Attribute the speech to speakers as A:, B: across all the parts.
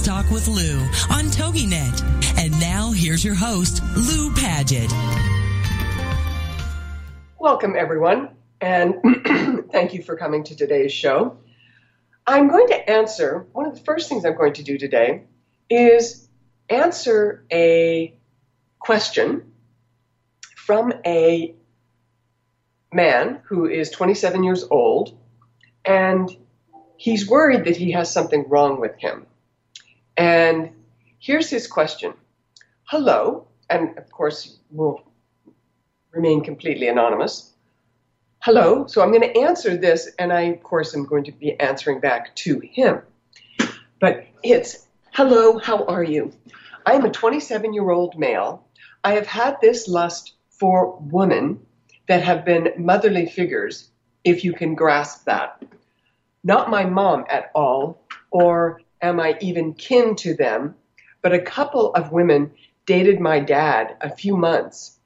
A: Talk with Lou on TogiNet. And now here's your host, Lou Paget.
B: Welcome, everyone, and thank you for coming to today's show. I'm going to answer one of the first things I'm going to do today is answer a question from a man who is 27 years old and he's worried that he has something wrong with him. And here's his question Hello, and of course, we'll remain completely anonymous. Hello, so I'm going to answer this, and I, of course, am going to be answering back to him. But it's Hello, how are you? I am a 27 year old male. I have had this lust for women that have been motherly figures, if you can grasp that. Not my mom at all, or am I even kin to them, but a couple of women dated my dad a few months.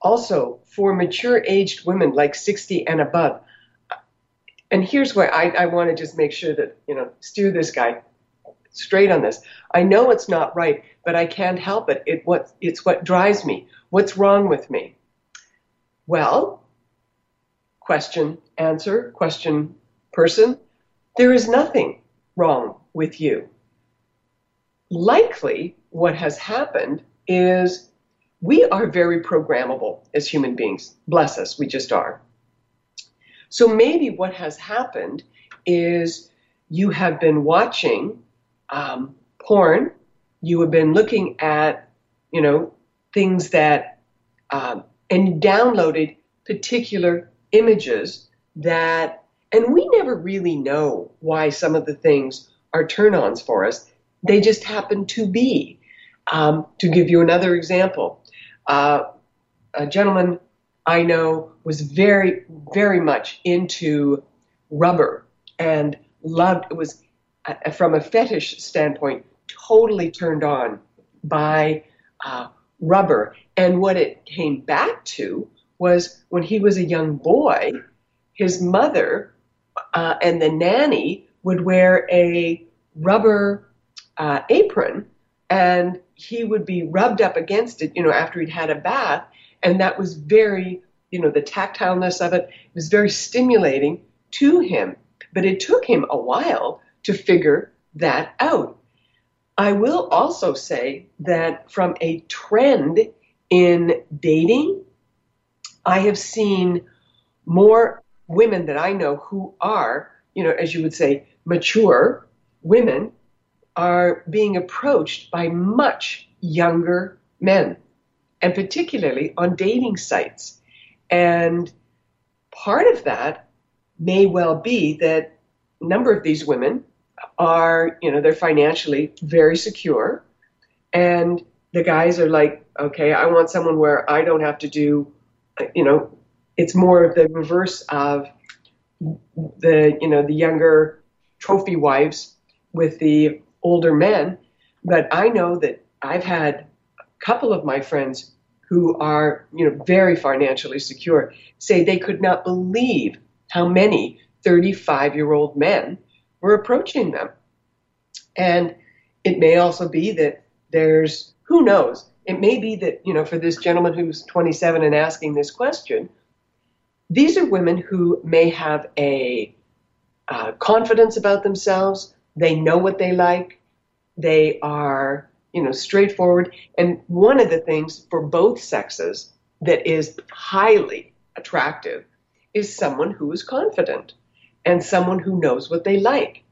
B: Also, for mature aged women like 60 and above, and here's where I, I want to just make sure that, you know, steer this guy straight on this. I know it's not right, but I can't help it. it what, it's what drives me. What's wrong with me? Well, question, answer, question, person, there is nothing wrong with you. Likely, what has happened is we are very programmable as human beings. Bless us, we just are. So maybe what has happened is you have been watching um, porn, you have been looking at, you know, things that, um, and downloaded particular images that, and we never really know why some of the things are turn ons for us. They just happen to be. Um, to give you another example, uh, a gentleman I know was very, very much into rubber and loved, it was uh, from a fetish standpoint, totally turned on by uh, rubber. And what it came back to was when he was a young boy, his mother uh, and the nanny would wear a rubber uh, apron and he would be rubbed up against it, you know, after he'd had a bath. And that was very, you know, the tactileness of it was very stimulating to him. But it took him a while to figure that out. I will also say that from a trend in dating, I have seen more women that I know who are, you know, as you would say, mature women are being approached by much younger men, and particularly on dating sites. And part of that may well be that a number of these women are, you know, they're financially very secure. And the guys are like, okay, I want someone where I don't have to do, you know, it's more of the reverse of the, you know, the younger trophy wives with the older men. But I know that I've had a couple of my friends who are, you know, very financially secure say they could not believe how many 35 year old men were approaching them. And it may also be that there's, who knows, it may be that, you know, for this gentleman who's 27 and asking this question, these are women who may have a uh, confidence about themselves, they know what they like, They are, you know, straightforward. And one of the things for both sexes that is highly attractive is someone who is confident and someone who knows what they like.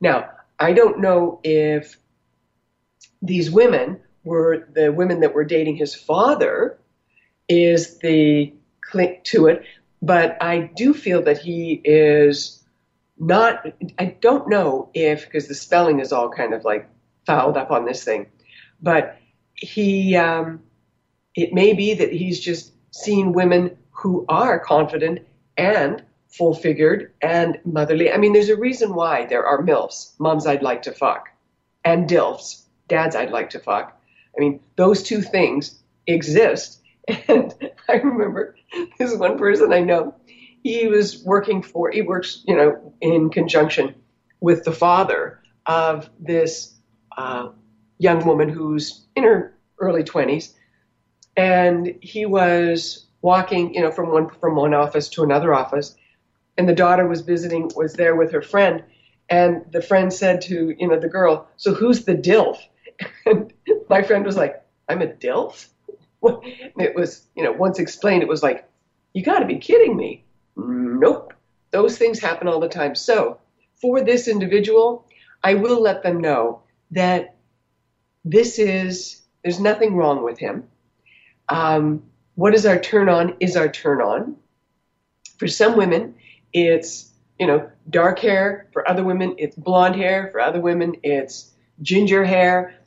B: Now, I don't know if these women were the women that were dating his father is the click to it, but I do feel that he is not. I don't know if because the spelling is all kind of like fouled up on this thing, but he. Um, it may be that he's just seen women who are confident and full figured and motherly. I mean, there's a reason why there are MILFs, moms I'd like to fuck, and DILFs, dads I'd like to fuck. I mean, those two things exist. And I remember this one person I know, he was working for, he works, you know, in conjunction with the father of this uh, young woman who's in her early 20s. And he was walking, you know, from one from one office to another office, and the daughter was visiting, was there with her friend, and the friend said to you know the girl, "So who's the dilf?" And my friend was like, "I'm a dilf." it was you know once explained, it was like, "You got to be kidding me!" Nope, those things happen all the time. So for this individual, I will let them know that this is there's nothing wrong with him. Um, what is our turn on is our turn on. For some women, it's, you know, dark hair. For other women, it's blonde hair. For other women, it's ginger hair.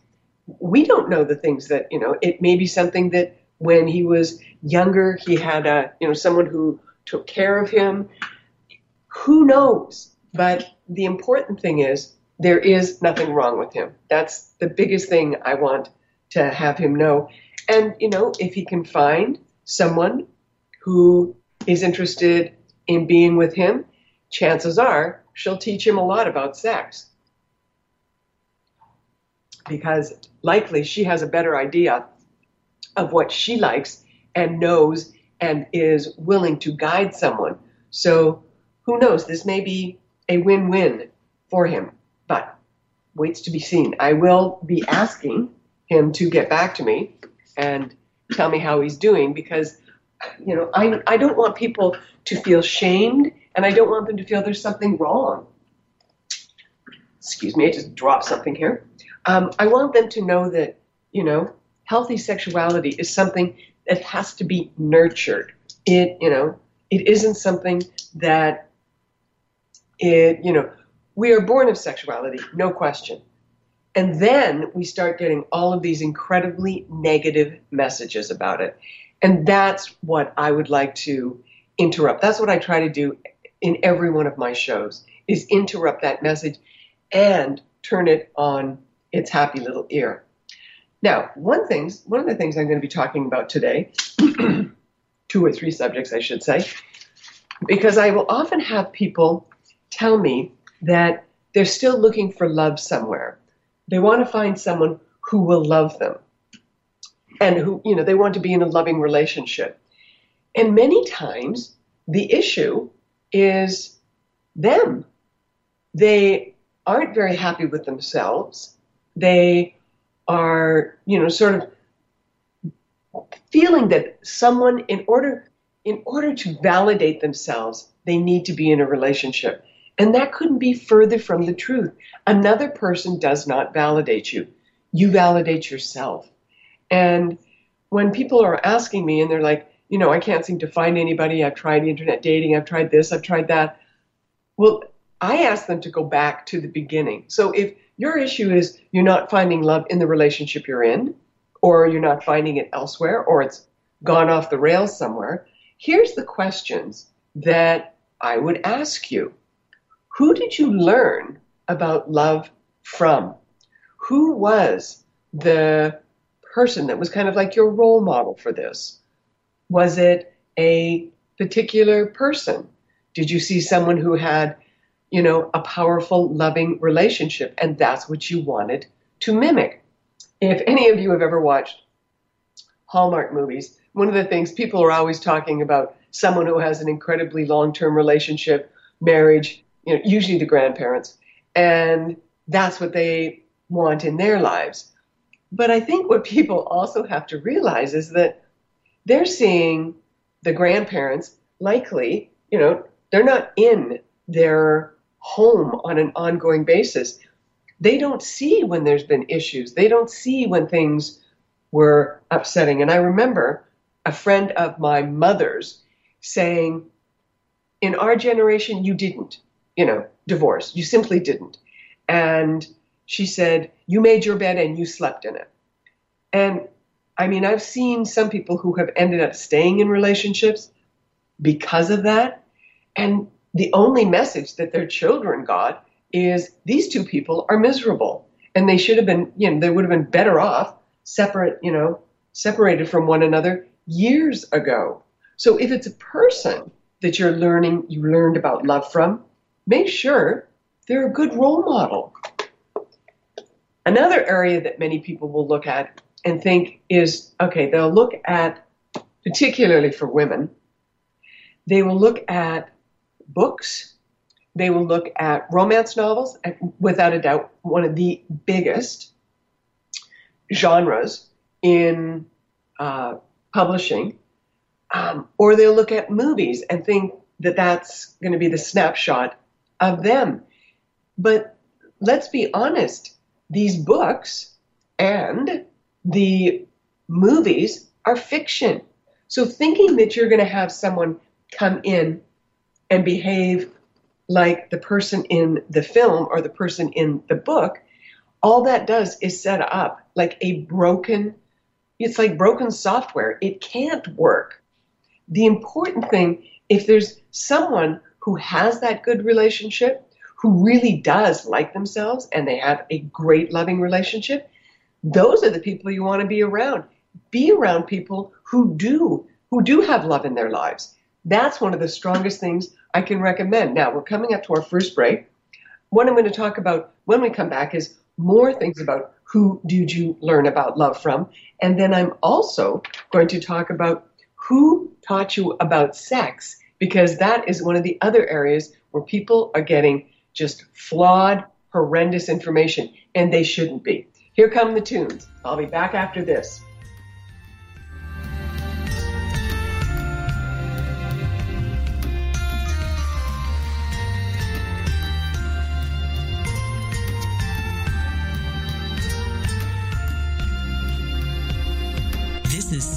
B: We don't know the things that, you know, it may be something that when he was younger, he had a, you know, someone who took care of him. Who knows? But the important thing is there is nothing wrong with him. That's the biggest thing I want to have him know. And, you know, if he can find someone who is interested in being with him, chances are she'll teach him a lot about sex. Because likely she has a better idea of what she likes and knows and is willing to guide someone. So who knows? This may be a win win for him, but waits to be seen. I will be asking him to get back to me and tell me how he's doing because you know I, I don't want people to feel shamed and I don't want them to feel there's something wrong. Excuse me, I just dropped something here. Um, I want them to know that, you know, healthy sexuality is something that has to be nurtured. It, you know, it isn't something that it, you know, we are born of sexuality, no question. And then we start getting all of these incredibly negative messages about it. And that's what I would like to interrupt. That's what I try to do in every one of my shows is interrupt that message and turn it on its happy little ear. Now, one things, one of the things I'm going to be talking about today, two or three subjects I should say, because I will often have people tell me that they're still looking for love somewhere. They want to find someone who will love them and who, you know, they want to be in a loving relationship. And many times the issue is them. They aren't very happy with themselves. They are, you know, sort of feeling that someone in order in order to validate themselves, they need to be in a relationship. And that couldn't be further from the truth. Another person does not validate you. You validate yourself. And when people are asking me and they're like, you know, I can't seem to find anybody. I've tried internet dating. I've tried this. I've tried that. Well, I ask them to go back to the beginning. So if your issue is you're not finding love in the relationship you're in, or you're not finding it elsewhere, or it's gone off the rails somewhere, here's the questions that I would ask you. Who did you learn about love from? Who was the person that was kind of like your role model for this? Was it a particular person? Did you see someone who had, you know, a powerful, loving relationship and that's what you wanted to mimic? If any of you have ever watched Hallmark movies, one of the things people are always talking about someone who has an incredibly long-term relationship, marriage, you know, usually the grandparents, and that's what they want in their lives. But I think what people also have to realize is that they're seeing the grandparents likely, you know, they're not in their home on an ongoing basis. They don't see when there's been issues. They don't see when things were upsetting. And I remember a friend of my mother's saying, in our generation, you didn't, you know, divorce. You simply didn't. And she said, you made your bed and you slept in it. And I mean, I've seen some people who have ended up staying in relationships because of that. And the only message that their children got is these two people are miserable and they should have been, you know, they would have been better off separate, you know, separated from one another years ago. So if it's a person that you're learning, you learned about love from, make sure they're a good role model. Another area that many people will look at and think is okay, they'll look at, particularly for women, they will look at books, they will look at romance novels, without a doubt, one of the biggest genres in uh, publishing, um, or they'll look at movies and think that that's going to be the snapshot of them. But let's be honest, these books and the movies are fiction. So thinking that you're going to have someone come in and behave like the person in the film or the person in the book, all that does is set up like a broken, it's like broken software. It can't work. The important thing, if there's someone who has that good relationship, who really does like themselves and they have a great loving relationship, those are the people you want to be around. Be around people who do, who do have love in their lives. That's one of the strongest things I can recommend. Now, we're coming up to our first break. What I'm going to talk about when we come back is more things about who did you learn about love from. And then I'm also going to talk about who taught you about sex, because that is one of the other areas where people are getting just flawed, horrendous information, and they shouldn't be. Here come the tunes. I'll be back after this.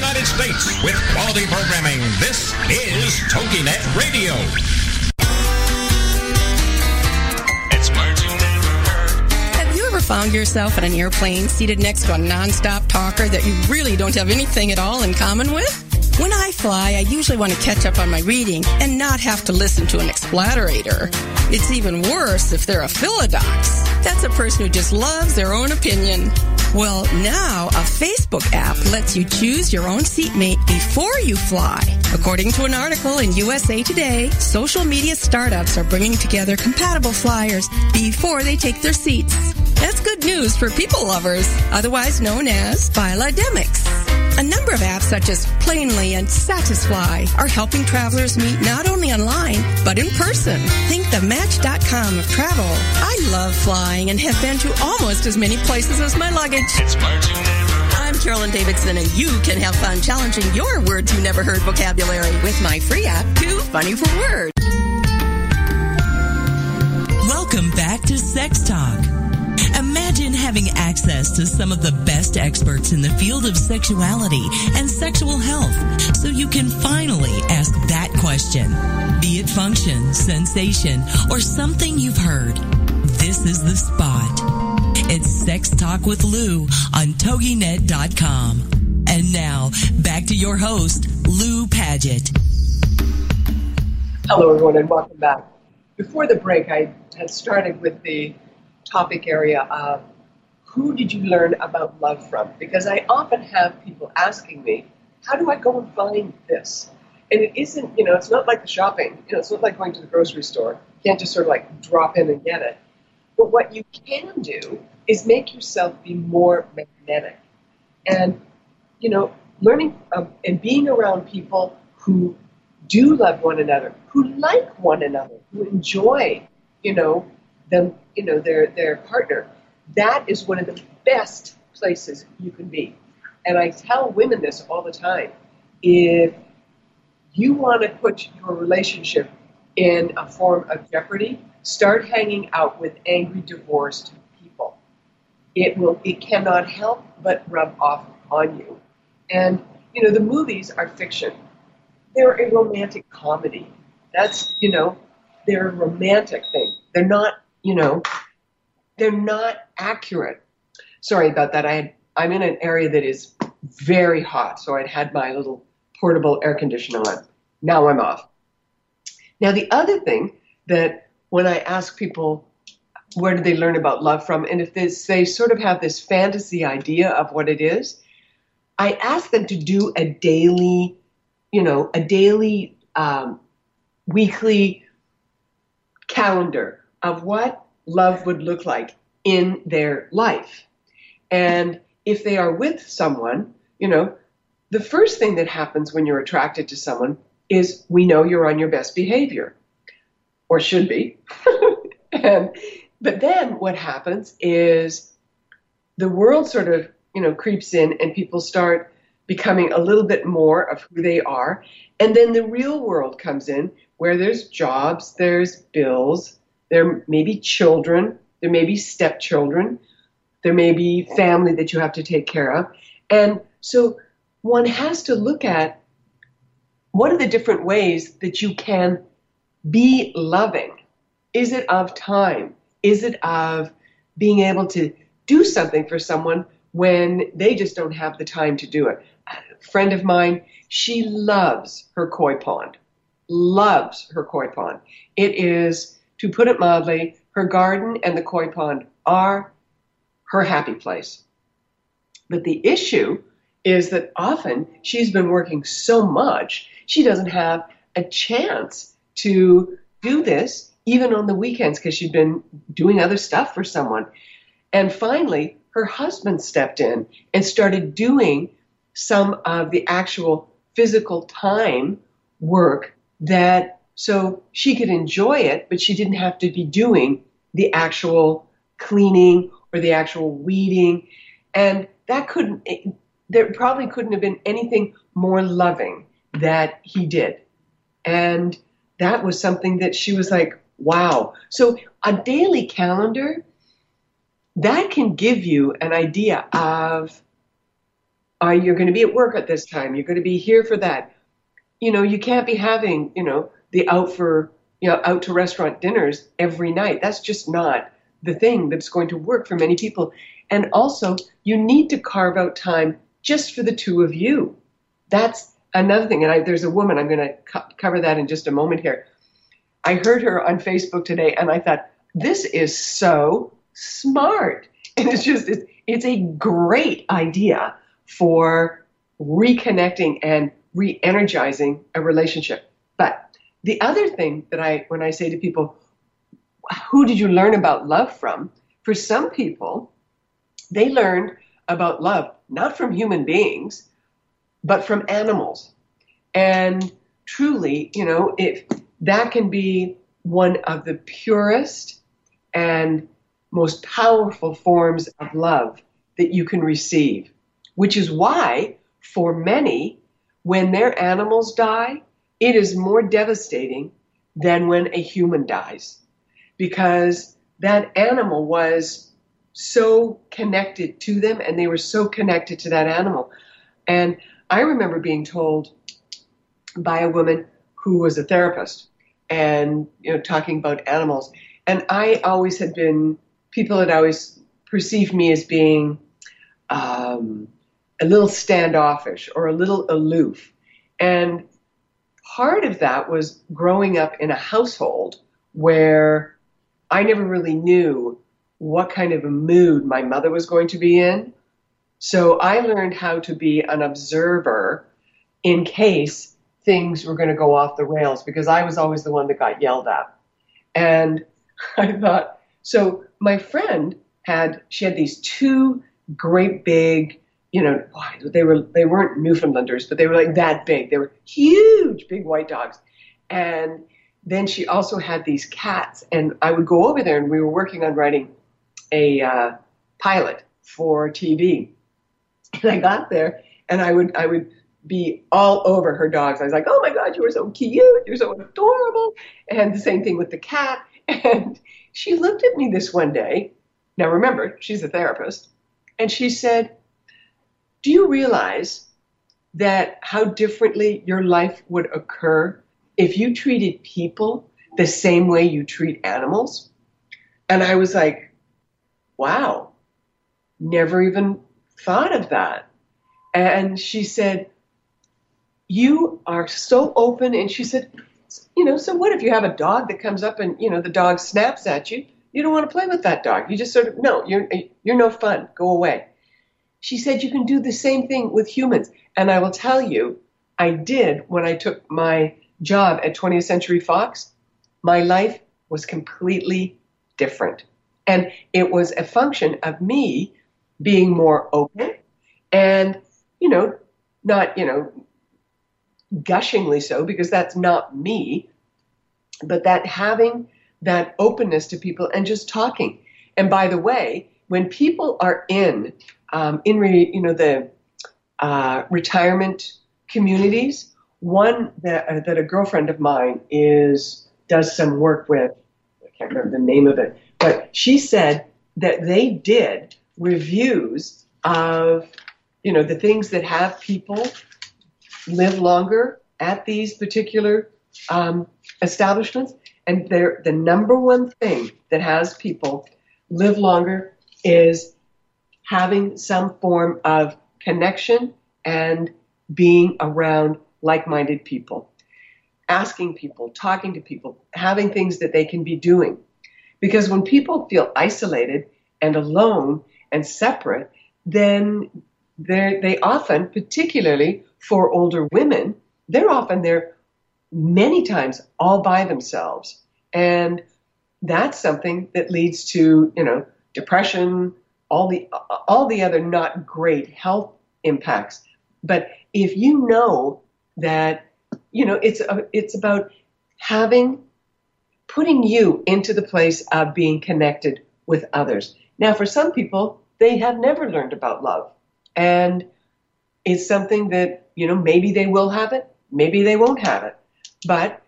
C: United States with quality programming, this is TogiNet Radio.
D: Have you ever found yourself on an airplane seated next to a nonstop talker that you really don't have anything at all in common with? When I fly, I usually want to catch up on my reading and not have to listen to an expladorator. It's even worse if they're a philodox. That's a person who just loves their own opinion. Well, now a Facebook app lets you choose your own seatmate before you fly. According to an article in USA Today, social media startups are bringing together compatible flyers before they take their seats. That's good news for people lovers, otherwise known as philodemics. A number of apps such as Planely and Satisfly are helping travelers meet not only online, but in person. Think the Match.com of travel. I love flying and have been to almost as many places as my luggage. I'm Carolyn Davidson, and you can have fun challenging your words you never heard vocabulary with my free app, Too Funny for Words.
A: Welcome back to Sex Talk. Having access to some of the best experts in the field of sexuality and sexual health so you can finally ask that question. Be it function, sensation, or something you've heard. This is the spot. It's Sex Talk with Lou on TogiNet.com. And now, back to your host, Lou Paget.
B: Hello, everyone, and welcome back. Before the break, I had started with the topic area of who did you learn about love from? Because I often have people asking me, how do I go and find this? And it isn't, you know, it's not like the shopping. You know, it's not like going to the grocery store. You can't just sort of like drop in and get it. But what you can do is make yourself be more magnetic. And, you know, learning um, and being around people who do love one another, who like one another, who enjoy, you know, them, you know, their their partner. That is one of the best places you can be. And I tell women this all the time. If you want to put your relationship in a form of jeopardy, start hanging out with angry divorced people. It will it cannot help but rub off on you. And you know, the movies are fiction. They're a romantic comedy. That's, you know, they're a romantic thing. They're not, you know, they're not accurate. Sorry about that. I had, I'm in an area that is very hot, so I'd had my little portable air conditioner on. Now I'm off. Now, the other thing that when I ask people where did they learn about love from, and if they, they sort of have this fantasy idea of what it is, I ask them to do a daily, you know, a daily, um, weekly calendar of what love would look like in their life. And if they are with someone, you know, the first thing that happens when you're attracted to someone is we know you're on your best behavior, or should be. and, but then what happens is the world sort of, you know, creeps in and people start becoming a little bit more of who they are. And then the real world comes in where there's jobs, there's bills, there may be children, there may be stepchildren, there may be family that you have to take care of. And so one has to look at what are the different ways that you can be loving? Is it of time? Is it of being able to do something for someone when they just don't have the time to do it? A friend of mine, she loves her koi pond. Loves her koi pond. It is, to put it mildly, her garden and the koi pond are her happy place. But the issue is that often she's been working so much, she doesn't have a chance to do this even on the weekends because she'd been doing other stuff for someone. And finally, her husband stepped in and started doing some of the actual physical time work that so she could enjoy it, but she didn't have to be doing the actual cleaning or the actual weeding. And that couldn't, there probably couldn't have been anything more loving that he did. And that was something that she was like, wow. So a daily calendar, that can give you an idea of are you going to be at work at this time? You're going to be here for that. You know, you can't be having, you know, the out for, you know, out to restaurant dinners every night. That's just not the thing that's going to work for many people. And also, you need to carve out time just for the two of you. That's another thing. And I, there's a woman, I'm going to co- cover that in just a moment here. I heard her on Facebook today and I thought, this is so smart. And it's just, it's, it's a great idea for reconnecting and re energizing a relationship. The other thing that I, when I say to people, who did you learn about love from? For some people, they learned about love not from human beings, but from animals. And truly, you know, if that can be one of the purest and most powerful forms of love that you can receive, which is why, for many, when their animals die, it is more devastating than when a human dies. Because that animal was so connected to them and they were so connected to that animal. And I remember being told by a woman who was a therapist and you know talking about animals and I always had been people had always perceived me as being um, a little standoffish or a little aloof and part of that was growing up in a household where I never really knew what kind of a mood my mother was going to be in. So I learned how to be an observer in case things were going to go off the rails because I was always the one that got yelled at. And I thought, so my friend had, she had these two great big, you know, they were, they weren't Newfoundlanders, but they were like that big. They were huge, big white dogs. And then she also had these cats. And I would go over there and we were working on writing a uh, pilot for TV. And I got there and I would, I would, be all over her dogs. I was like, oh my God, you were so cute. You're so adorable. And the same thing with the cat. And she looked at me this one day. Now remember, she's a therapist. And she said, do you realize that how differently your life would occur if you treated people the same way you treat animals? And I was like, wow, never even thought of that. And she said, you are so open. And she said, you know, so what if you have a dog that comes up and, you know, the dog snaps at you? You don't want to play with that dog. You just sort of, no, you're, you're no fun. Go away. She said, you can do the same thing with humans. And I will tell you, I did when I took my job at 20th Century Fox. My life was completely different. And it was a function of me being more open and, you know, not, you know, gushingly so because that's not me, but that having that openness to people and just talking. And by the way, when people are in um, in re, you know the uh, retirement communities, one that uh, that a girlfriend of mine is does some work with. I can't remember the name of it, but she said that they did reviews of you know the things that have people live longer at these particular um, establishments. And they're, the number one thing that has people live longer is having some form of connection and being around like minded people, asking people, talking to people, having things that they can be doing. Because when people feel isolated and alone and separate, then they often, particularly for older women, they're often there many times all by themselves. And that's something that leads to, you know, depression, all the all the other not great health impacts. But if you know that, you know, it's a, it's about having putting you into the place of being connected with others. Now, for some people, they have never learned about love. And it's something that, you know, maybe they will have it, maybe they won't have it. But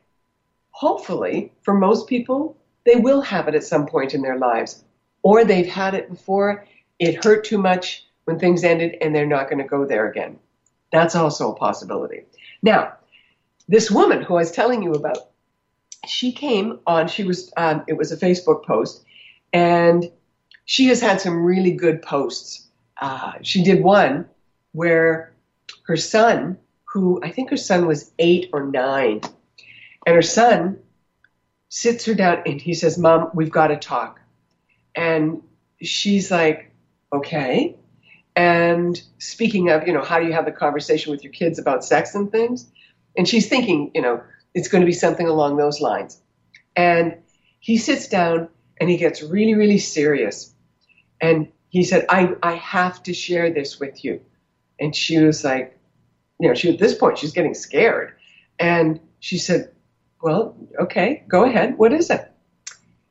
B: hopefully, for most people, they will have it at some point in their lives. Or they've had it before, it hurt too much when things ended, and they're not going to go there again. That's also a possibility. Now, this woman who I was telling you about, she came on, she was, um, it was a Facebook post, and she has had some really good posts. Uh, she did one where her son, who I think her son was eight or nine, and her son sits her down and he says, Mom, we've got to talk. And she's like, Okay. And speaking of, you know, how do you have the conversation with your kids about sex and things? And she's thinking, you know, it's going to be something along those lines. And he sits down and he gets really, really serious. And he said, I, I have to share this with you. And she was like, you know, she at this point she's getting scared. And she said, Well, okay, go ahead. What is it?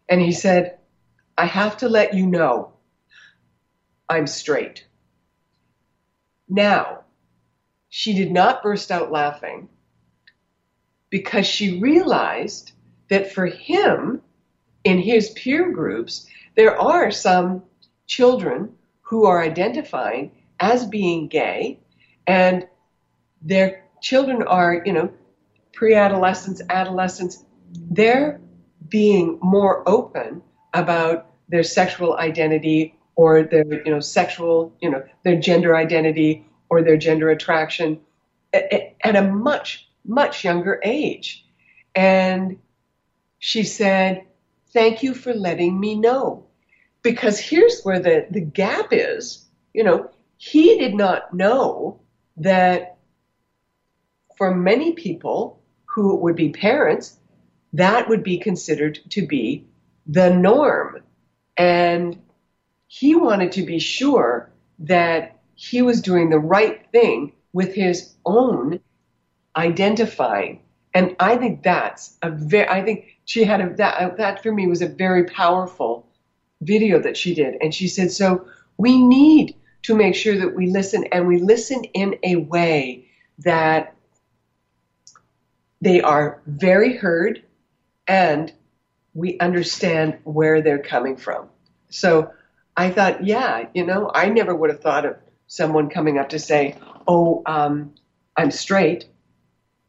B: And he said, I have to let you know I'm straight. Now, she did not burst out laughing because she realized that for him, in his peer groups, there are some children who are identifying as being gay and their children are, you know, pre-adolescents, adolescents, they're being more open about their sexual identity or their, you know, sexual, you know, their gender identity or their gender attraction at, a much, much younger age. And she said, Thank you for letting me know because here's where the, the gap is. You know, he did not know that for many people who would be parents, that would be considered to be the norm. And he wanted to be sure that he was doing the right thing with his own identifying. And I think that's a very, I think she had a, that, that for me was a very powerful video that she did. And she said, so we need to make sure that we listen and we listen in a way that they are very heard and we understand where they're coming from. So I thought, yeah, you know, I never would have thought of someone coming up to say, oh, um, I'm straight,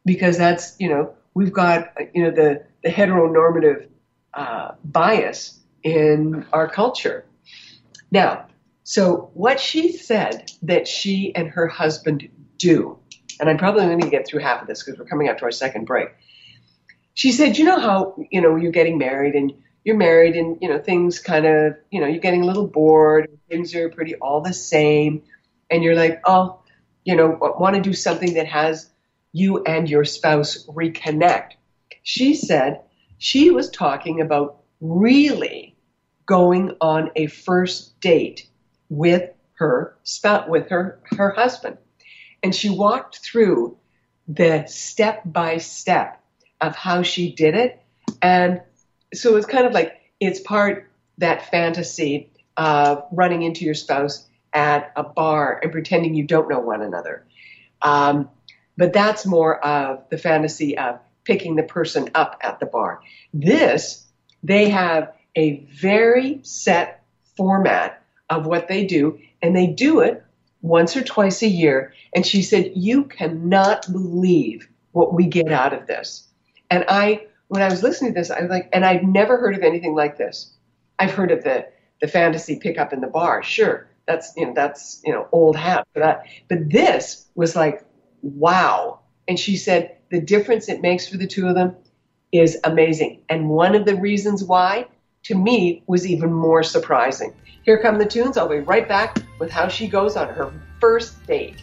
B: because that's, you know, we've got, you know, the, the heteronormative uh, bias in our culture. Now, so what she said that she and her husband do, and I'm probably going to get through half of this because we're coming up to our second break. She said, you know how, you know, you're getting married and you're married and, you know, things kind of, you know, you're getting a little bored, things are pretty all the same, and you're like, oh, you know, want to do something that has you and your spouse reconnect. She said she was talking about really going on a first date with her spouse, with her, her husband. And she walked through the step by step of how she did it. And so it's kind of like it's part that fantasy of running into your spouse at a bar and pretending you don't know one another. Um, but that's more of the fantasy of picking the person up at the bar. This, they have a very set format of what they do, and they do it once or twice a year. And she said, You cannot believe what we get out of this. And I, when I was listening to this, I was like, and I've never heard of anything like this. I've heard of the, the fantasy pickup in the bar, sure. That's you know that's you know old hat for that. But this was like wow. And she said the difference it makes for the two of them is amazing. And one of the reasons why, to me, was even more surprising. Here come the tunes. I'll be right back with how she goes on her first date.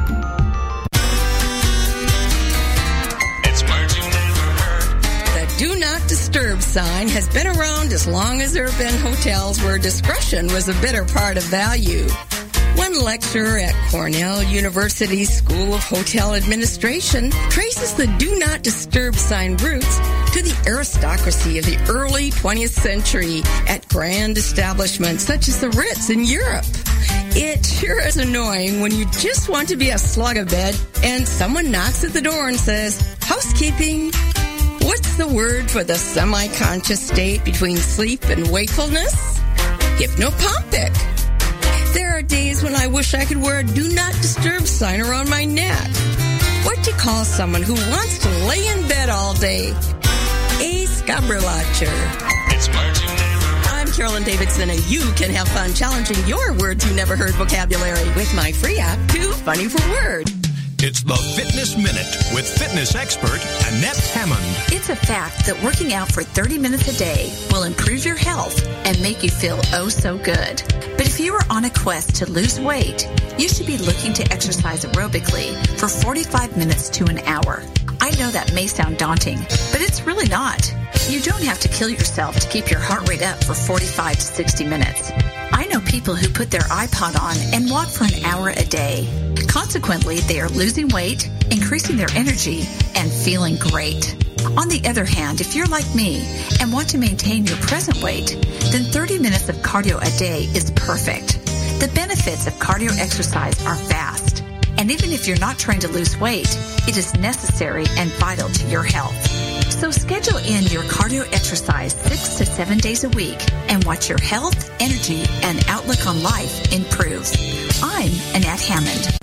D: disturb sign has been around as long as there have been hotels where discretion was a bitter part of value. One lecturer at Cornell University's School of Hotel Administration traces the do not disturb sign roots to the aristocracy of the early 20th century at grand establishments such as the Ritz in Europe. It sure is annoying when you just want to be a slug of bed and someone knocks at the door and says, housekeeping, What's the word for the semi-conscious state between sleep and wakefulness? Hypnopompic. There are days when I wish I could wear a do not disturb sign around my neck. What do you call someone who wants to lay in bed all day? A I'm Carolyn Davidson, and you can have fun challenging your words you never heard vocabulary with my free app, Too Funny for Word.
C: It's the Fitness Minute with fitness expert Annette Hammond.
E: It's a fact that working out for 30 minutes a day will improve your health and make you feel oh so good. But if you are on a quest to lose weight, you should be looking to exercise aerobically for 45 minutes to an hour. I know that may sound daunting, but it's really not. You don't have to kill yourself to keep your heart rate up for 45 to 60 minutes. I know people who put their iPod on and walk for an hour a day. Consequently, they are losing weight, increasing their energy, and feeling great. On the other hand, if you're like me and want to maintain your present weight, then 30 minutes of cardio a day is perfect. The benefits of cardio exercise are vast And even if you're not trying to lose weight, it is necessary and vital to your health. So schedule in your cardio exercise six to seven days a week and watch your health, energy, and outlook on life improve. I'm Annette Hammond.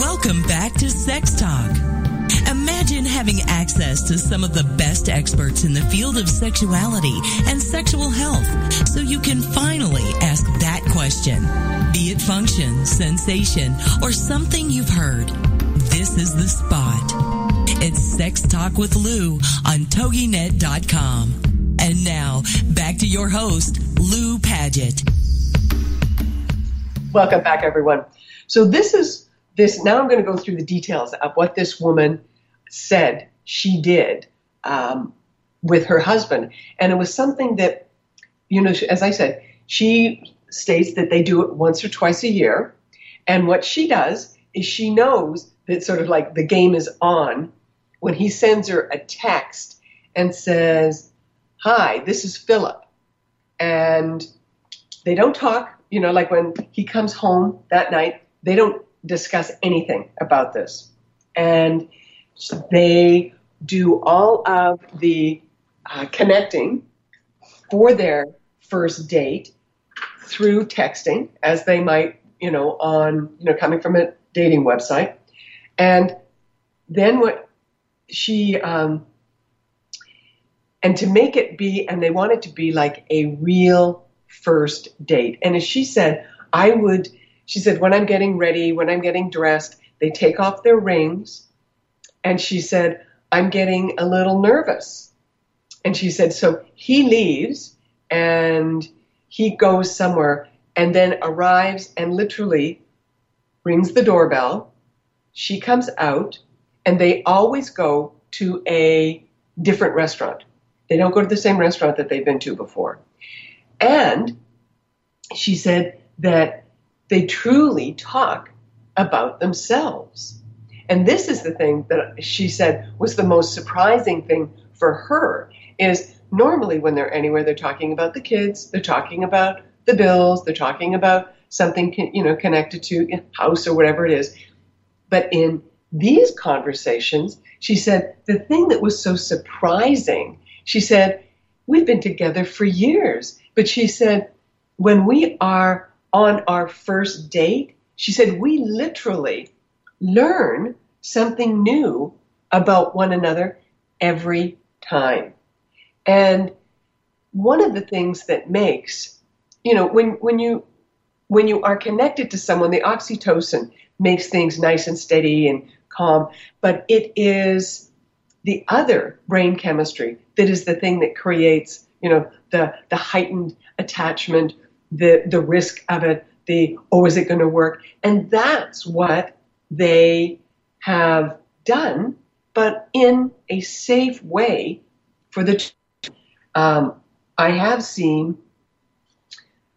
A: Welcome back to Sex Talk. Imagine having access to some of the best experts in the field of sexuality and sexual health so you can finally ask that question. Be it function, sensation, or something you've heard. This is the spot. It's Sex Talk with Lou on TogiNet.com. And now, back to your host, Lou Paget.
B: Welcome back, everyone. So this is this. Now I'm going to go through the details of what this woman said she did um, with her husband, and it was something that, you know, as I said, she states that they do it once or twice a year, and what she does is she knows that sort of like the game is on when he sends her a text and says, "Hi, this is Philip," and they don't talk. You know, like when he comes home that night, they don't discuss anything about this. And they do all of the uh, connecting for their first date through texting, as they might, you know, on, you know, coming from a dating website. And then what she, um, and to make it be, and they want it to be like a real first date. And as she said, I would, she said, when I'm getting ready, when I'm getting dressed, they take off their rings. And she said, I'm getting a little nervous. And she said, so he leaves and he goes somewhere and then arrives and literally rings the doorbell. She comes out and they always go to a different restaurant. They don't go to the same restaurant that they've been to before. And she said that they truly talk about themselves. And this is the thing that she said was the most surprising thing for her is normally when they're anywhere they're talking about the kids, they're talking about the bills, they're talking about something you know connected to house or whatever it is. But in these conversations, she said the thing that was so surprising, she said, we've been together for years, but she said when we are on our first date, she said we literally learn something new about one another every time. And one of the things that makes, you know, when, when you when you are connected to someone, the oxytocin makes things nice and steady and but it is the other brain chemistry that is the thing that creates, you know, the the heightened attachment, the the risk of it, the oh, is it going to work? And that's what they have done, but in a safe way for the. Um, I have seen.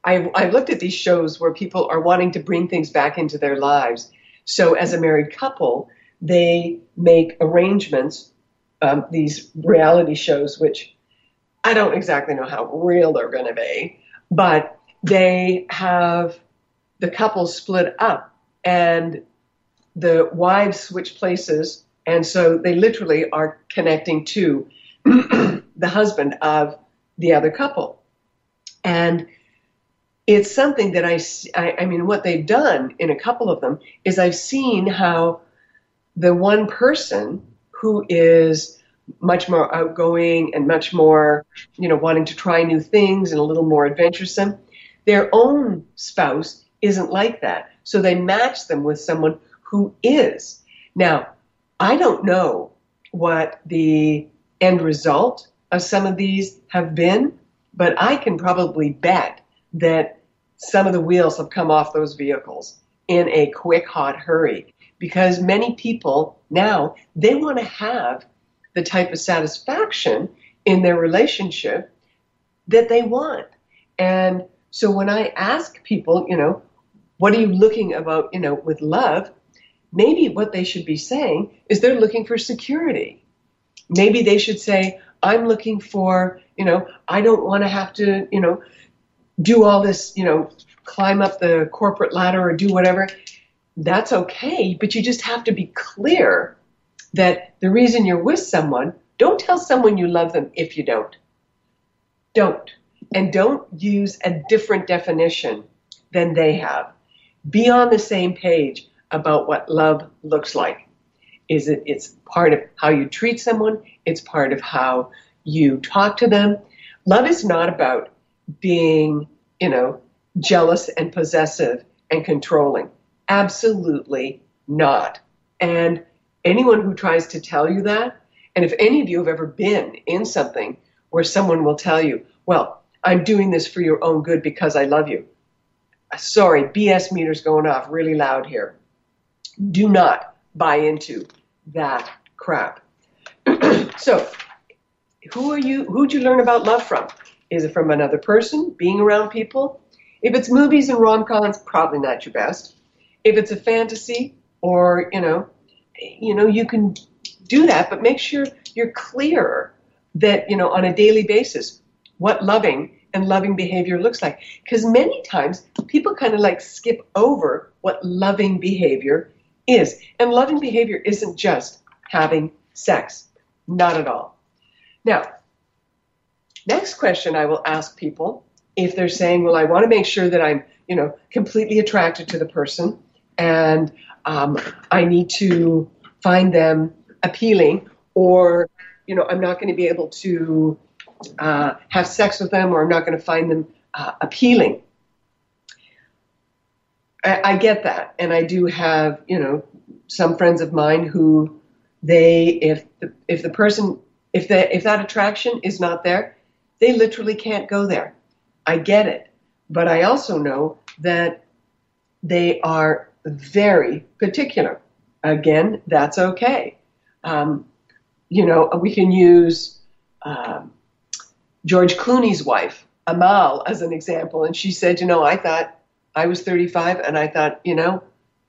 B: I've, I've looked at these shows where people are wanting to bring things back into their lives. So, as a married couple, they make arrangements, um, these reality shows, which I don't exactly know how real they're going to be, but they have the couple split up and the wives switch places. And so they literally are connecting to the husband of the other couple. And it's something that I, I, I mean, what they've done in a couple of them is I've seen how the one person who is much more outgoing and much more, you know, wanting to try new things and a little more adventuresome. Their own spouse isn't like that. So they match them with someone who is. Now, I don't know what the end result of some of these have been, but I can probably bet that some of the wheels have come off those vehicles in a quick, hot hurry because many people now they want to have the type of satisfaction in their relationship that they want. And so when I ask people, you know, what are you looking about, you know, with love? Maybe what they should be saying is they're looking for security. Maybe they should say, I'm looking for, you know, I don't want to have to, you know, do all this, you know, climb up the corporate ladder or do whatever, that's okay. But you just have to be clear that the reason you're with someone, don't tell someone you love them if you don't. Don't. And don't use a different definition than they have. Be on the same page about what love looks like. Is it it's part of how you treat someone, it's part of how you talk to them. Love is not about being, you know, jealous and possessive and controlling. Absolutely not. And anyone who tries to tell you that, and if any of you have ever been in something where someone will tell you, well, I'm doing this for your own good because I love you. Sorry, BS meter's going off really loud here. Do not buy into that crap. so, who are you? Who'd you learn about love from? Is it from another person? Being around people? If it's movies and rom coms, probably not your best. If it's a fantasy, or you know, you know, you can do that, but make sure you're clear that you know on a daily basis what loving and loving behavior looks like. Because many times people kind of like skip over what loving behavior is. And loving behavior isn't just having sex, not at all. Now, next question I will ask people if they're saying, well, I want to make sure that I'm, you know, completely attracted to the person and um, I need to find them appealing or, you know, I'm not going to be able to uh, have sex with them or I'm not going to find them uh, appealing. I, I get that. And I do have, you know, some friends of mine who they, if the, if the person, if the, if that attraction is not there, they literally can't go there. I get it. But I also know that they are very particular. Again, that's okay. Um, you know, we can use um, George Clooney's wife, Amal, as an example. And she said, you know, I thought I was 35 and I thought, you know,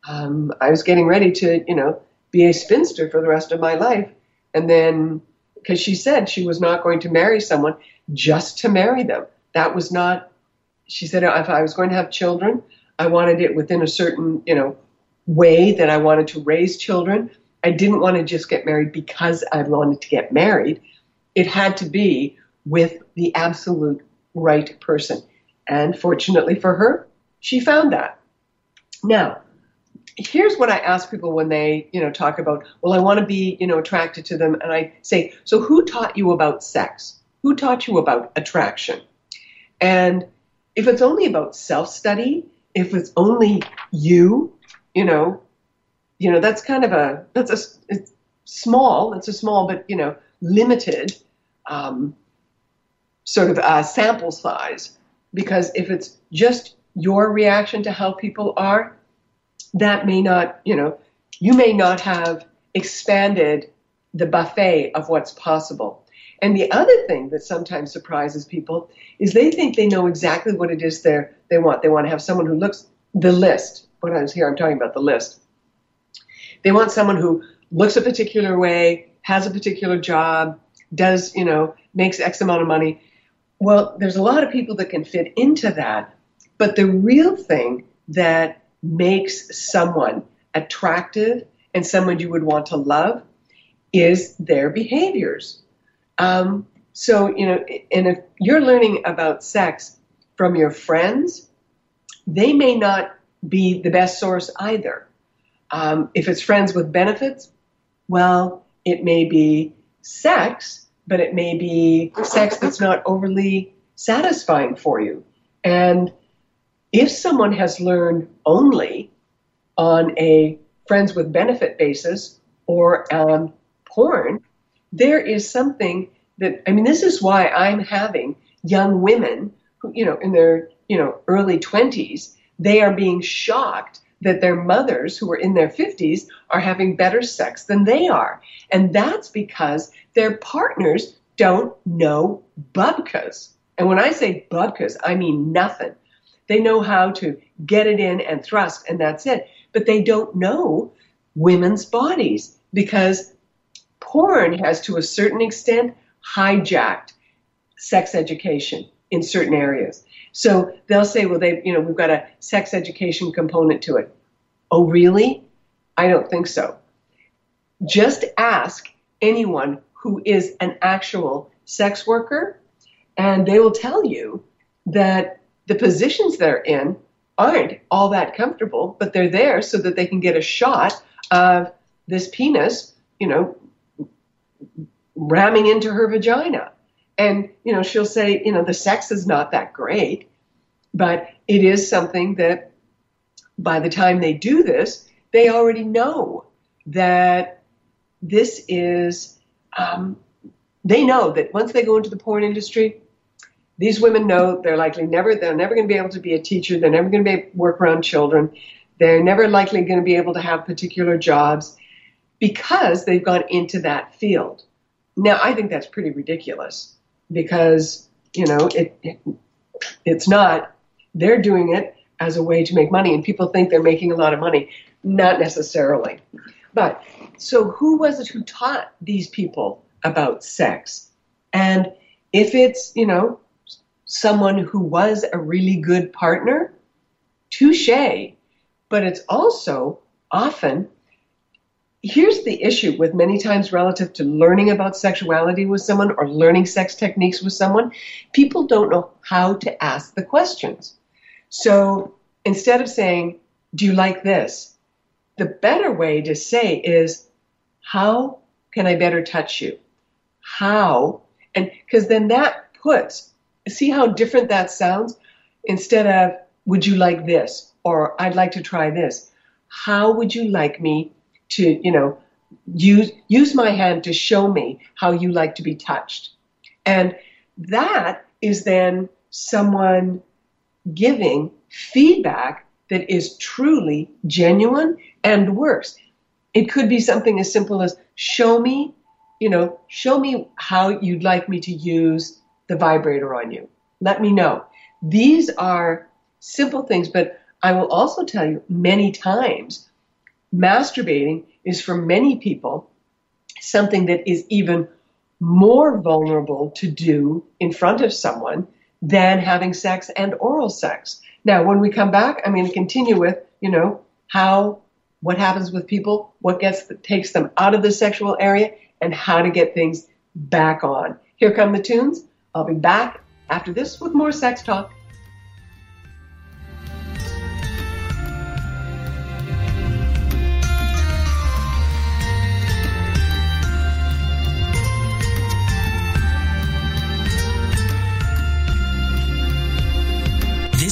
B: um, I was getting ready to, you know, be a spinster for the rest of my life. And then, because she said she was not going to marry someone just to marry them. That was not, she said, if I was going to have children, I wanted it within a certain, you know, way that I wanted to raise children. I didn't want to just get married because I wanted to get married. It had to be with the absolute right person. And fortunately for her, she found that. Now, here's what I ask people when they, you know, talk about, well, I want to be, you know, attracted to them. And I say, so who taught you about sex? Who taught you about attraction? And if it's only about self-study, if it's only you, you know, you know, that's kind of a, that's a, it's small, it's a small, but, you know, limited um, sort of uh, sample size. Because if it's just your reaction to how people are, that may not, you know, you may not have expanded the buffet of what's possible. And the other thing that sometimes surprises people is they think they know exactly what it is they they want. They want to have someone who looks the list. When I was here, I'm talking about the list. They want someone who looks a particular way, has a particular job, does, you know, makes X amount of money. Well, there's a lot of people that can fit into that. But the real thing that makes someone attractive and someone you would want to love is their behaviors. Um, so, you know, and if you're learning about sex from your friends, they may not be the best source either. Um, if it's friends with benefits, well, it may be sex, but it may be sex that's not overly satisfying for you. And if someone has learned only on a friends with benefit basis or on porn, there is something that, I mean, this is why I'm having young women who, you know, in their, you know, early 20s, they are being shocked that their mothers who are in their 50s are having better sex than they are. And that's because their partners don't know bubkas. And when I say bubkas, I mean nothing. They know how to get it in and thrust, and that's it. But they don't know women's bodies because porn has, to a certain extent, hijacked sex education. in certain areas. So they'll say, well, they, you know, we've got a sex education component to it. Oh, really? I don't think so. Just ask anyone who is an actual sex worker, and they will tell you that the positions they're in aren't all that comfortable, but they're there so that they can get a shot of this penis, you know, ramming into her vagina. And, you know, she'll say, you know, the sex is not that great, but it is something that by the time they do this, they already know that this is, um, they know that once they go into the porn industry, these women know they're likely never, they're never going to be able to be a teacher. They're never going to be work around children. They're never likely going to be able to have particular jobs because they've gone into that field. Now, I think that's pretty ridiculous because, you know, it, it it's not. They're doing it as a way to make money, and people think they're making a lot of money. Not necessarily. But so who was it who taught these people about sex? And if it's, you know, someone who was a really good partner, touche. But it's also often here's the issue with many times relative to learning about sexuality with someone or learning sex techniques with someone, people don't know how to ask the questions. So instead of saying, Do you like this? The better way to say is, How can I better touch you? How? And because then that puts, see how different that sounds? Instead of, Would you like this? Or I'd like to try this. How would you like me to, you know, use use my hand to show me how you like to be touched. And that is then someone giving feedback that is truly genuine and works. It could be something as simple as show me, you know, show me how you'd like me to use the vibrator on you. Let me know. These are simple things, but I will also tell you many times masturbating is for many people something that is even more vulnerable to do in front of someone than having sex and oral sex. Now, when we come back, I'm going to continue with, you know, how, what happens with people, what gets, takes them out of the sexual area, and how to get things back on. Here come the tunes. I'll be back after this with more sex talk.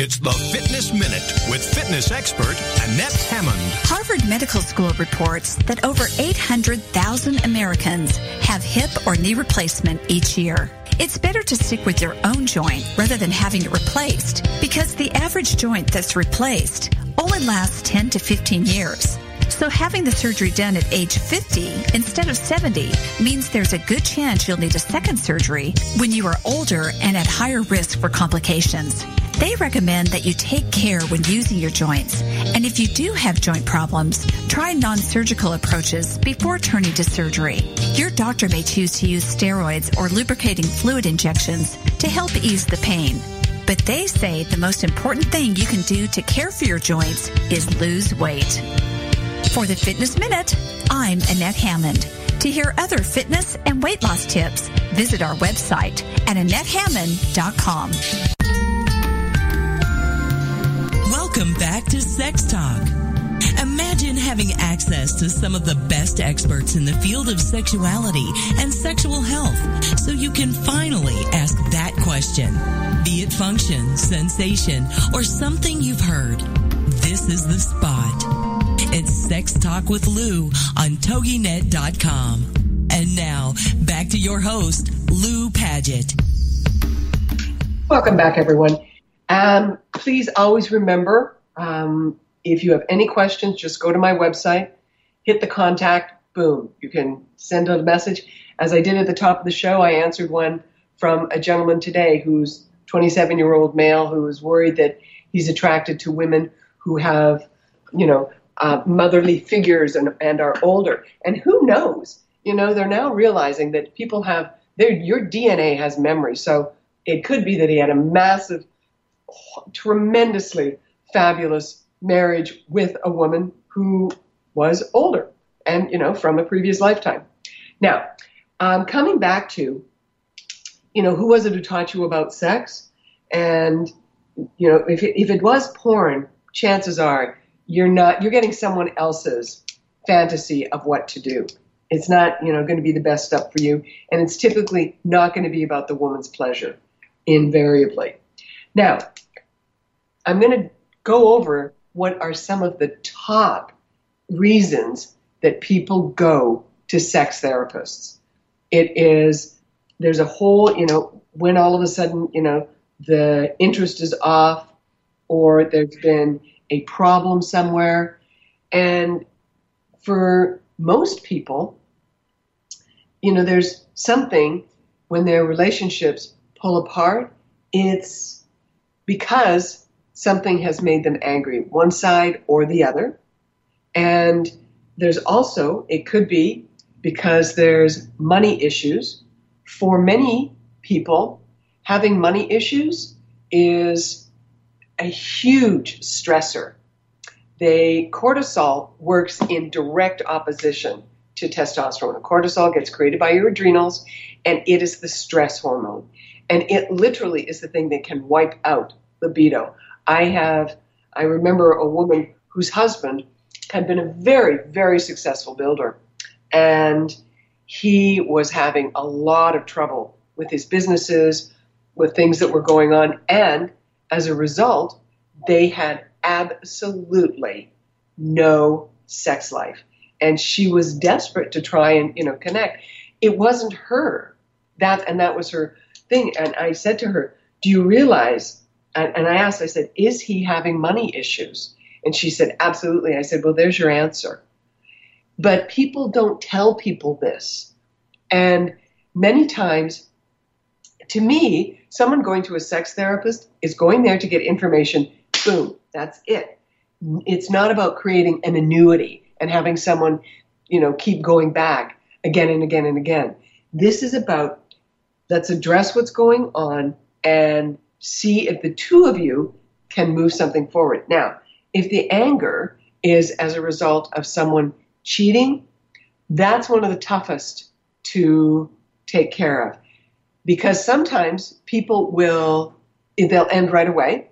C: It's the Fitness Minute with fitness expert Annette Hammond.
E: Harvard Medical School reports that over 800,000 Americans have hip or knee replacement each year. It's better to stick with your own joint rather than having it replaced because the average joint that's replaced only lasts 10 to 15 years. So having the surgery done at age 50 instead of 70 means there's a good chance you'll need a second surgery when you are older and at higher risk for complications. They recommend that you take care when using your joints. And if you do have joint problems, try non-surgical approaches before turning to surgery. Your doctor may choose to use steroids or lubricating fluid injections to help ease the pain. But they say the most important thing you can do to care for your joints is lose weight. For the Fitness Minute, I'm Annette Hammond. To hear other fitness and weight loss tips, visit our website at AnnetteHammond.com.
A: Welcome back to Sex Talk. Imagine having access to some of the best experts in the field of sexuality and sexual health so you can finally ask that question. Be it function, sensation, or something you've heard. This is the spot. It's Sex Talk with Lou on TogiNet.com. And now, back to your host, Lou Paget.
B: Welcome back, everyone. Um, please always remember um, if you have any questions, just go to my website, hit the contact boom, you can send a message. As I did at the top of the show, I answered one from a gentleman today who's 27 year old male who is worried that he's attracted to women who have, you know, uh, motherly figures and, and are older. And who knows? You know, they're now realizing that people have their your DNA has memory. So it could be that he had a massive, tremendously fabulous marriage with a woman who was older and, you know, from a previous lifetime. Now, um, coming back to, you know, who was it who taught you about sex? And, you know, if it, if it was porn, chances are you're not, you're getting someone else's fantasy of what to do. It's not, you know, going to be the best stuff for you. And it's typically not going to be about the woman's pleasure, invariably. Now, I'm going to go over what are some of the top reasons that people go to sex therapists. It is, there's a whole, you know, when all of a sudden, you know, the interest is off or there's been a problem somewhere. And for most people, you know, there's something when their relationships pull apart, it's because something has made them angry, one side or the other. And there's also, it could be because there's money issues. For many people, having money issues is a huge stressor. They cortisol works in direct opposition to testosterone. Cortisol gets created by your adrenals, and it is the stress hormone. And it literally is the thing that can wipe out libido. I have, I remember a woman whose husband had been a very, very successful builder. And he was having a lot of trouble with his businesses, with things that were going on. And as a result, they had absolutely no sex life. And she was desperate to try and, you know, connect. It wasn't her. That and that was her thing. And I said to her, Do you realize and, and I asked, I said, Is he having money issues? And she said, Absolutely. I said, Well, there's your answer. But people don't tell people this. And many times, to me, someone going to a sex therapist is going there to get information. Boom, that's it. It's not about creating an annuity and having someone, you know, keep going back again and again and again. This is about let's address what's going on and see if the two of you can move something forward. Now, if the anger is as a result of someone cheating, that's one of the toughest to take care of because sometimes people will they'll end right away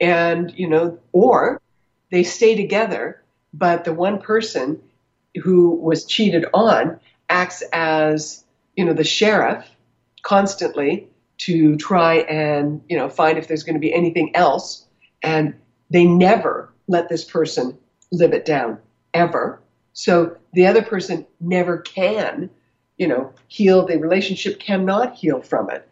B: and you know or they stay together but the one person who was cheated on acts as you know the sheriff constantly to try and you know find if there's going to be anything else. And they never let this person live it down ever. So the other person never can you know heal. The relationship cannot heal from it.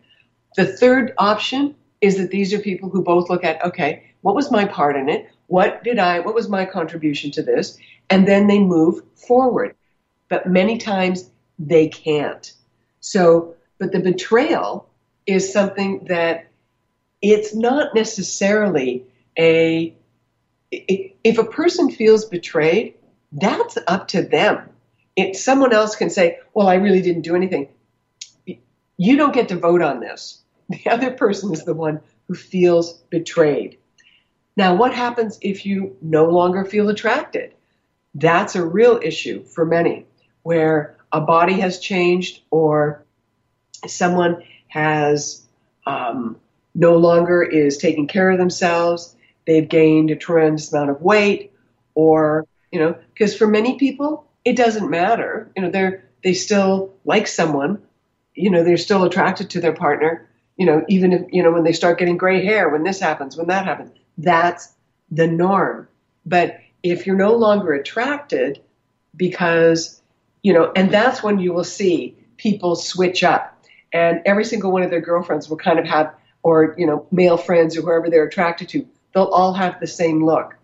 B: The third option is that these are people who both look at okay what was my part in it? What did i what was my contribution to this? And then they move forward. But many times they can't. So but the betrayal is something that it's not necessarily a if a person feels betrayed, that's up to them. If someone else can say, "Well, I really didn't do anything," you don't get to vote on this. The other person is the one who feels betrayed. Now, what happens if you no longer feel attracted? That's a real issue for many, where a body has changed or someone has um, no longer is taking care of themselves, they've gained a tremendous amount of weight, or you know, because for many people it doesn't matter. You know, they're they still like someone, you know, they're still attracted to their partner. You know, even if you know when they start getting gray hair, when this happens, when that happens, that's the norm. But if you're no longer attracted, because you know, and that's when you will see people switch up and every single one of their girlfriends will kind of have, or you know, male friends or whoever they're attracted to, they'll all have the same look.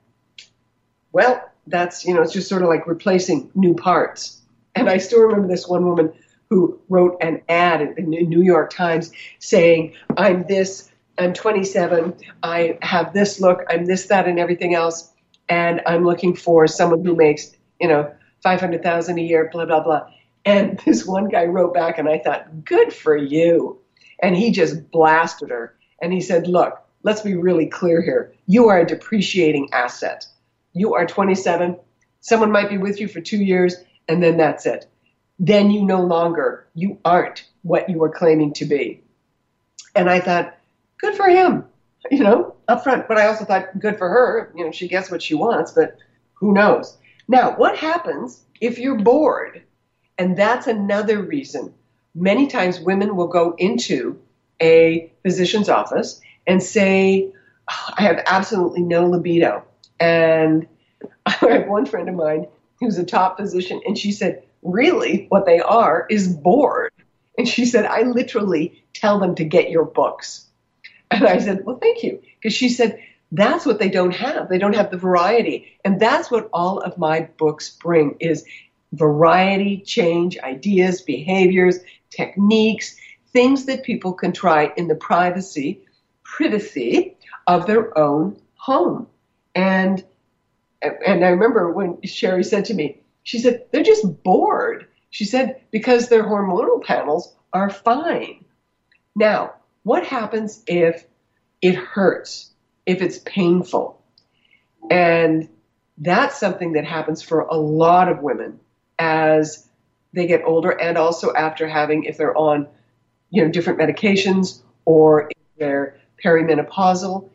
B: Well, that's you know, it's just sort of like replacing new parts. And I still remember this one woman who wrote an ad in the New York Times saying, I'm this, I'm 27, I have this look, I'm this, that, and everything else, and I'm looking for someone who makes, you know, 500,000 a year, blah, blah, blah. And this one guy wrote back, and I thought, good for you. And he just blasted her. And he said, look, let's be really clear here. You are a depreciating asset. You are 27. Someone might be with you for two years, and then that's it then you no longer, you aren't what you were claiming to be. And I thought, good for him, you know, up front. But I also thought, good for her, you know, she gets what she wants, but who knows? Now, what happens if you're bored? And that's another reason. Many times women will go into a physician's office and say, I have absolutely no libido. And I have one friend of mine who's a top physician, and she said, really what they are is bored. And she said, I literally tell them to get your books. And I said, Well, thank you. Because she said, that's what they don't have. They don't have the variety. And that's what all of my books bring is variety, change, ideas, behaviors, techniques, things that people can try in the privacy, privacy of their own home. And and I remember when Sherry said to me, she said, they're just bored. She said, because their hormonal panels are fine. Now, what happens if it hurts, if it's painful? And that's something that happens for a lot of women as they get older and also after having, if they're on, you know, different medications or if they're perimenopausal.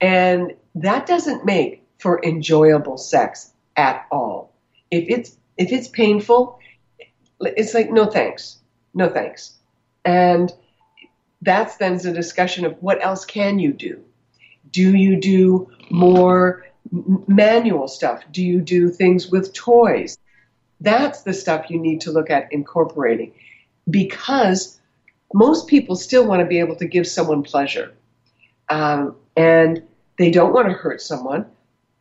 B: And that doesn't make for enjoyable sex at all if it's if it's painful, it's like no thanks, no thanks, and that's then the discussion of what else can you do? Do you do more manual stuff? Do you do things with toys? That's the stuff you need to look at incorporating because most people still want to be able to give someone pleasure. Um, and they don't want to hurt someone.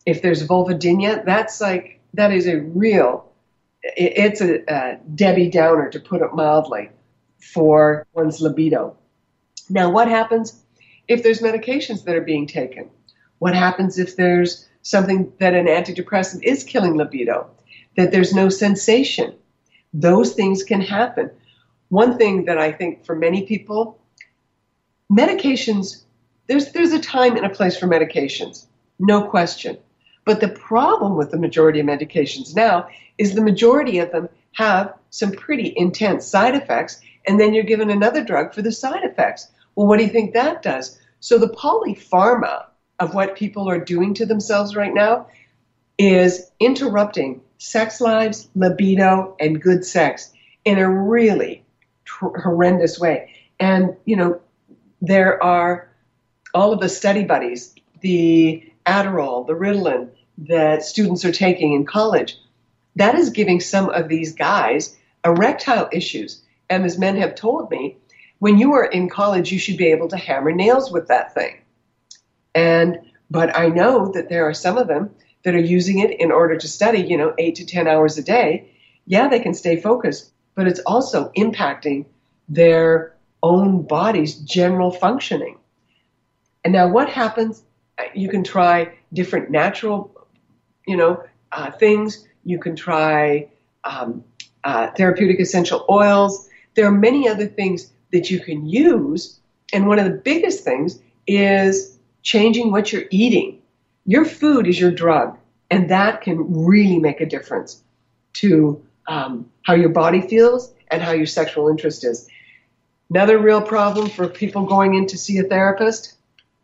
B: If there's vulvodynia, that's like that is a real, it's a, a Debbie Downer, to put it mildly, for one's libido. Now, what happens if there's medications that are being taken? What happens if there's something that an antidepressant is killing libido? That there's no sensation? Those things can happen. One thing that I think for many people, medications, there's, there's a time and a place for medications, no question. But the problem with the majority of medications now is the majority of them have some pretty intense side effects, and then you're given another drug for the side effects. Well, what do you think that does? So the polypharma of what people are doing to themselves right now is interrupting sex lives, libido, and good sex in a really tr- horrendous way. And, you know, there are all of the study buddies, the Adderall, the Ritalin, that students are taking in college, that is giving some of these guys erectile issues. And as men have told me, when you are in college, you should be able to hammer nails with that thing. And, but I know that there are some of them that are using it in order to study, you know, eight to 10 hours a day. Yeah, they can stay focused, but it's also impacting their own body's general functioning. And now what happens? You can try different natural you know, uh, things. You can try um, uh, therapeutic essential oils. There are many other things that you can use. And one of the biggest things is changing what you're eating. Your food is your drug, and that can really make a difference to um, how your body feels and how your sexual interest is. Another real problem for people going in to see a therapist,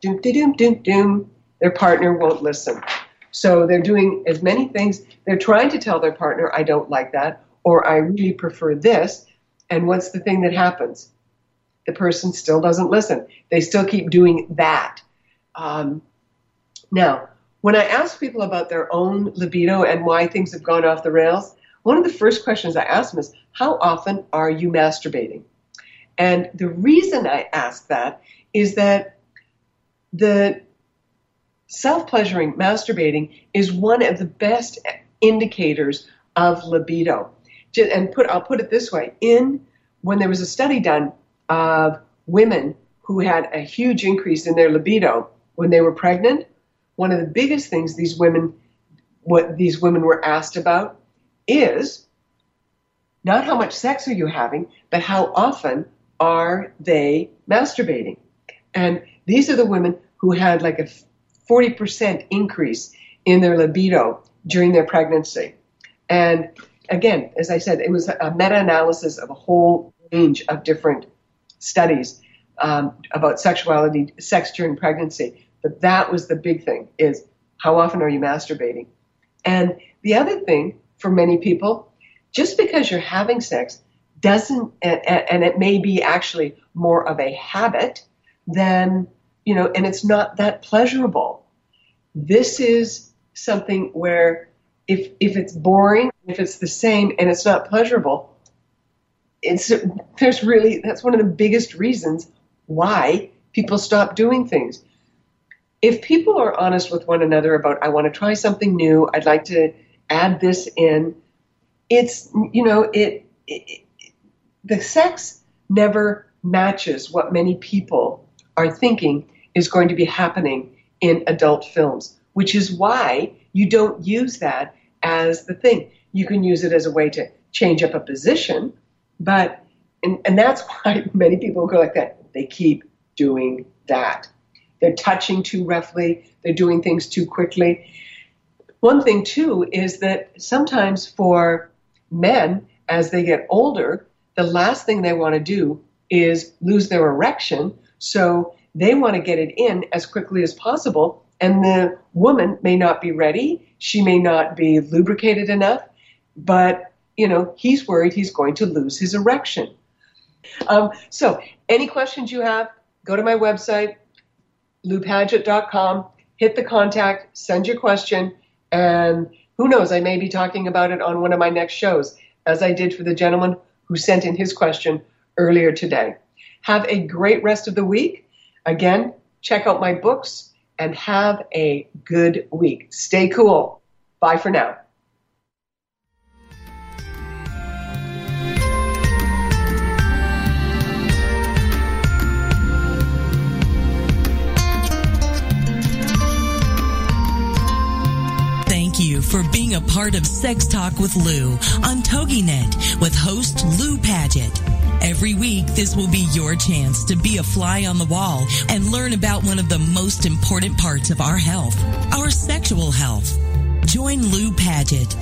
B: doom, doom, doom, doom, their partner won't listen. So they're doing as many things. They're trying to tell their partner, I don't like that, or I really prefer this. And what's the thing that happens? The person still doesn't listen. They still keep doing that. Um, now, when I ask people about their own libido and why things have gone off the rails, one of the first questions I ask them is, How often are you masturbating? And the reason I ask that is that the self pleasuring, masturbating, is one of the best indicators of libido. and put I'll put it this way: in when there was a study done of women who had a huge increase in their libido when they were pregnant, one of the biggest things these women what these women were asked about is not how much sex are you having, but how often are they masturbating? And these are the women who had like a 40% increase in their libido during their pregnancy. And again, as I said, it was a meta analysis of a whole range of different studies um, about sexuality, sex during pregnancy. But that was the big thing: is how often are you masturbating? And the other thing for many people, just because you're having sex doesn't, and, and it may be actually more of a habit than you know, and it's not that pleasurable. This is something where if if it's boring, if it's the same and it's not pleasurable, it's there's really that's one of the biggest reasons why people stop doing things. If people are honest with one another about I want to try something new, I'd like to add this in, it's you know it, it the sex never matches what many people are thinking is going to be happening in adult films, which is why you don't use that as the thing. You can use it as a way to change up a position, but and, and that's why many people go like that. They keep doing that. They're touching too roughly, they're doing things too quickly. One thing too is that sometimes for men, as they get older, the last thing they want to do is lose their erection. So they want to get it in as quickly as possible. And the woman may not be ready. She may not be lubricated enough, but you know, he's worried he's going to lose his erection. Um, so, any questions you have, go to my website, loupaget.com, hit the contact, send your question, and who knows, I may be talking about it on one of my next shows, as I did for the gentleman who sent in his question earlier today. Have a great rest of the week. Again, check out my books and have a good week. Stay cool. Bye for now.
A: For being a part of Sex Talk with Lou on TogiNet with host Lou Paget. Every week, this will be your chance to be a fly on the wall and learn about one of the most important parts of our health, our sexual health. Join Lou Paget